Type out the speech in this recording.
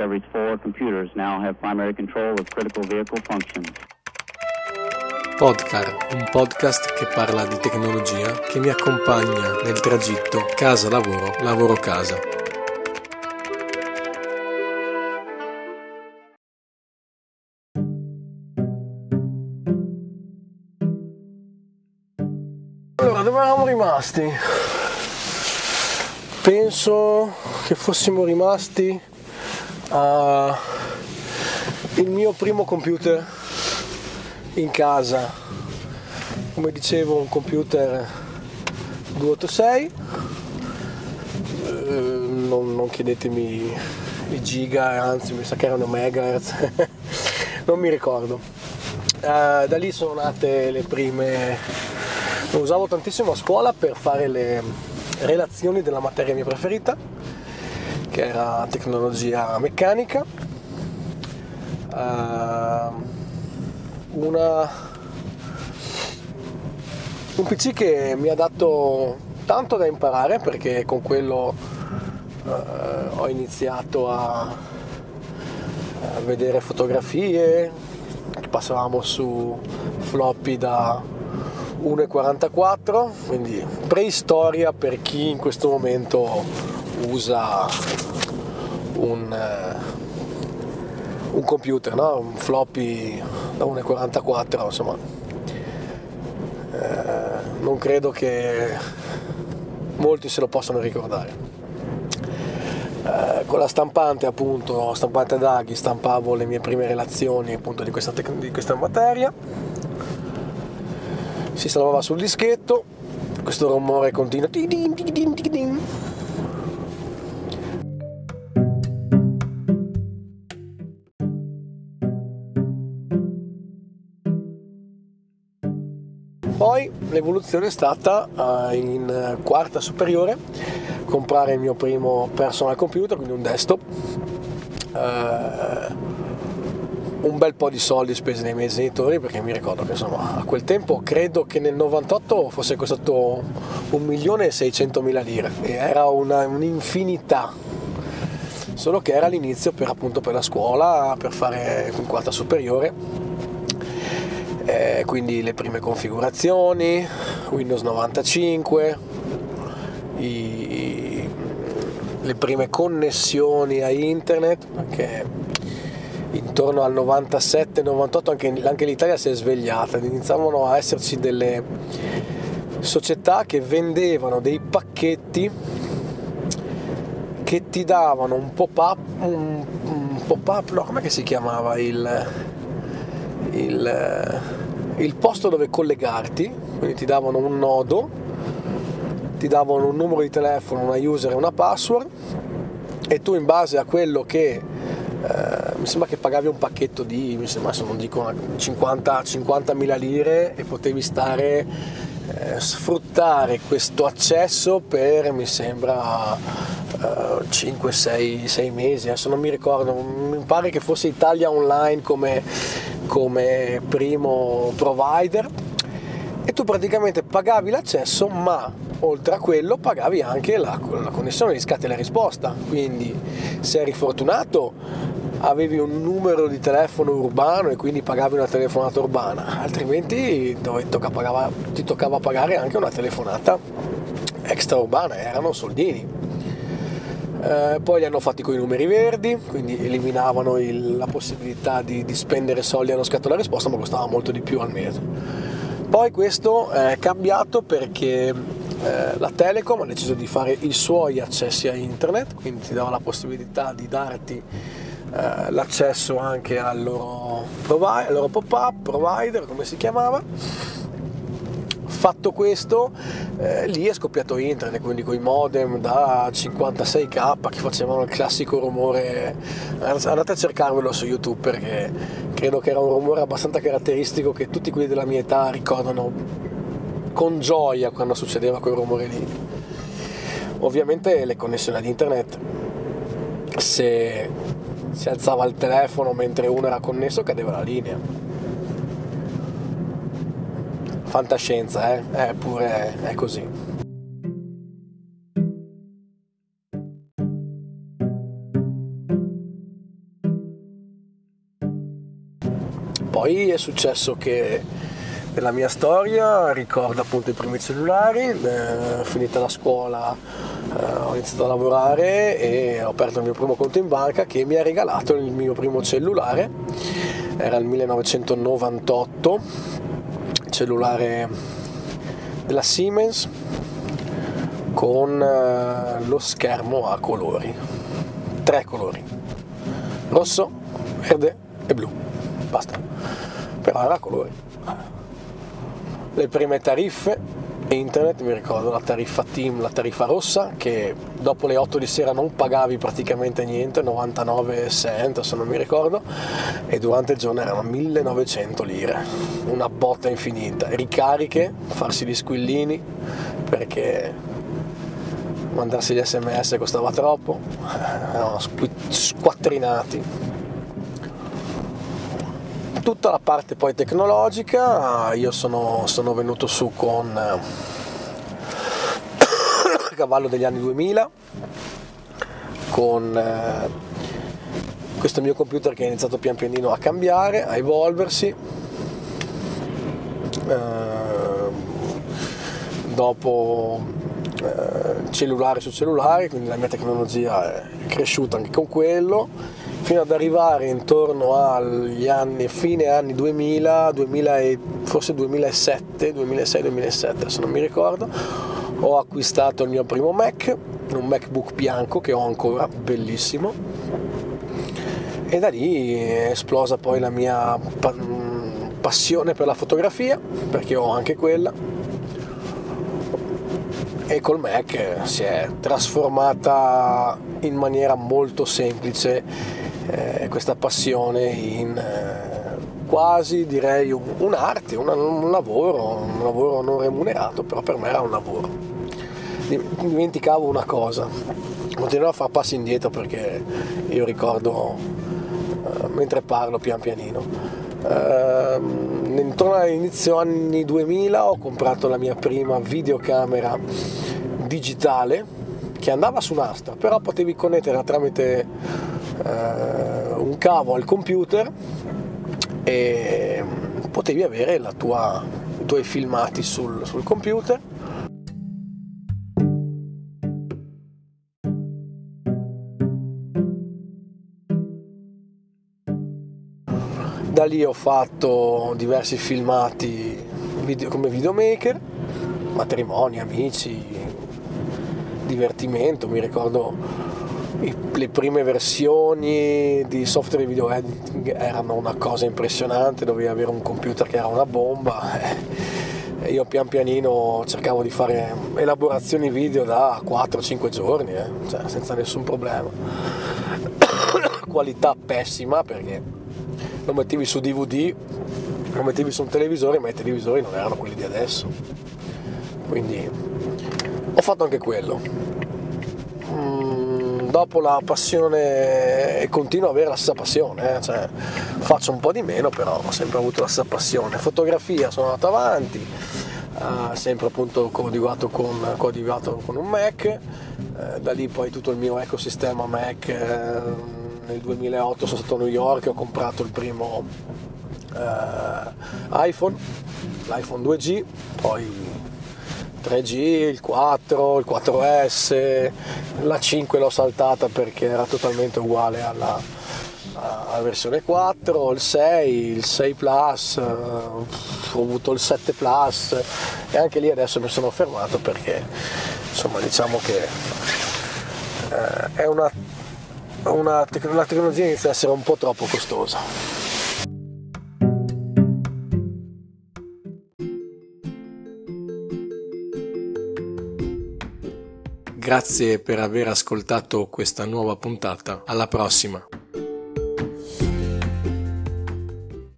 Discovery's four computers now have primary control of critical vehicle functions. Podcar, un podcast che parla di tecnologia che mi accompagna nel tragitto casa-lavoro, lavoro-casa. Allora, dove eravamo rimasti? Penso che fossimo rimasti al mio primo computer in casa. Come dicevo, un computer 286. Eh, non, non chiedetemi i giga, anzi mi sa che erano megahertz, non mi ricordo. Uh, da lì sono nate le prime lo usavo tantissimo a scuola per fare le relazioni della materia mia preferita, che era tecnologia meccanica. Uh, una, un PC che mi ha dato tanto da imparare perché con quello uh, ho iniziato a, a vedere fotografie, passavamo su floppy da 1,44 quindi preistoria per chi in questo momento usa un, un computer, no? un floppy da 1,44 insomma. Eh, non credo che molti se lo possano ricordare. Eh, con la stampante appunto stampante ad aghi stampavo le mie prime relazioni appunto di questa, tec- di questa materia. Si salvava sul dischetto questo rumore continuo poi l'evoluzione è stata uh, in quarta superiore comprare il mio primo personal computer quindi un desktop uh, un bel po' di soldi spesi dai miei genitori perché mi ricordo che insomma a quel tempo credo che nel 98 fosse costato 1.600.000 lire. E era una, un'infinità. Solo che era l'inizio per appunto per la scuola per fare un quarta superiore quindi le prime configurazioni Windows 95 i, le prime connessioni a internet perché intorno al 97-98 anche, anche l'Italia si è svegliata, iniziavano a esserci delle società che vendevano dei pacchetti che ti davano un pop-up, un, un pop-up, no, com'è che si chiamava il, il, il posto dove collegarti, quindi ti davano un nodo, ti davano un numero di telefono, una user e una password e tu in base a quello che eh, mi sembra che pagavi un pacchetto di, mi sembra, se non dico 50, 50.000 lire e potevi stare, eh, sfruttare questo accesso per, mi sembra, eh, 5, 6, 6, mesi, adesso non mi ricordo, mi pare che fosse Italia Online come, come primo provider e tu praticamente pagavi l'accesso ma oltre a quello pagavi anche la, la connessione di scatta e la risposta. Quindi se eri fortunato avevi un numero di telefono urbano e quindi pagavi una telefonata urbana. Altrimenti tocca pagava, ti toccava pagare anche una telefonata extra urbana erano soldini eh, poi li hanno fatti con i numeri verdi, quindi eliminavano il, la possibilità di, di, spendere soldi allo scatto della risposta, ma costava molto di più al mese. Poi questo è cambiato perché eh, la Telecom ha deciso di fare i suoi accessi a internet, quindi ti dava la possibilità di darti eh, l'accesso anche al loro, provi- al loro pop-up, provider, come si chiamava. Fatto questo, eh, lì è scoppiato internet, quindi con i modem da 56k che facevano il classico rumore. Andate a cercarvelo su YouTube perché credo che era un rumore abbastanza caratteristico che tutti quelli della mia età ricordano con gioia quando succedeva quel rumore lì. Ovviamente le connessioni ad internet, se si alzava il telefono mentre uno era connesso, cadeva la linea fantascienza, eh? eh eppure è così. Poi è successo che nella mia storia ricordo appunto i primi cellulari, eh, finita la scuola eh, ho iniziato a lavorare e ho aperto il mio primo conto in banca che mi ha regalato il mio primo cellulare, era il 1998 cellulare della Siemens con eh, lo schermo a colori, tre colori, rosso, verde e blu, basta, però era a colori. Le prime tariffe internet, mi ricordo la tariffa team, la tariffa rossa, che dopo le 8 di sera non pagavi praticamente niente, 99 cent se non mi ricordo, e durante il giorno erano 1900 lire, una botta infinita, ricariche, farsi gli squillini, perché mandarsi gli sms costava troppo, erano squattrinati tutta la parte poi tecnologica. Io sono, sono venuto su con il eh, cavallo degli anni 2000 con eh, questo mio computer che ha iniziato pian pianino a cambiare, a evolversi. Eh, dopo cellulare su cellulare quindi la mia tecnologia è cresciuta anche con quello fino ad arrivare intorno agli anni, fine anni 2000, 2000 e, forse 2007, 2006-2007, se non mi ricordo, ho acquistato il mio primo Mac, un MacBook bianco che ho ancora, bellissimo, e da lì è esplosa poi la mia passione per la fotografia, perché ho anche quella, e col Mac si è trasformata in maniera molto semplice eh, questa passione in eh, quasi direi un, un'arte, un, un, lavoro, un lavoro non remunerato, però per me era un lavoro. Dimenticavo una cosa, continuerò a fare passi indietro perché io ricordo eh, mentre parlo pian pianino. Uh, intorno all'inizio anni 2000 ho comprato la mia prima videocamera digitale che andava su nastro, però potevi connettere tramite eh, un cavo al computer e potevi avere tua, i tuoi filmati sul, sul computer. Da lì ho fatto diversi filmati video, come videomaker, matrimoni, amici, divertimento, mi ricordo le prime versioni di software di video editing erano una cosa impressionante, dovevi avere un computer che era una bomba e io pian pianino cercavo di fare elaborazioni video da 4-5 giorni, eh, cioè, senza nessun problema. Qualità pessima perché lo mettevi su DVD, lo mettevi su un televisore, ma i televisori non erano quelli di adesso. Quindi ho fatto anche quello dopo la passione continuo ad avere la stessa passione, eh? cioè, faccio un po' di meno, però ho sempre avuto la stessa passione. Fotografia sono andato avanti, eh, sempre appunto coadiuvato con, coadiuvato con un Mac, eh, da lì poi tutto il mio ecosistema Mac. Eh, nel 2008 sono stato a New York e ho comprato il primo eh, iPhone, l'iPhone 2G, poi 3G, il 4, il 4S, la 5 l'ho saltata perché era totalmente uguale alla, alla versione 4, il 6, il 6 Plus, eh, ho avuto il 7 Plus e anche lì adesso mi sono fermato perché insomma diciamo che eh, è una, una tec- la tecnologia inizia ad essere un po' troppo costosa. Grazie per aver ascoltato questa nuova puntata. Alla prossima.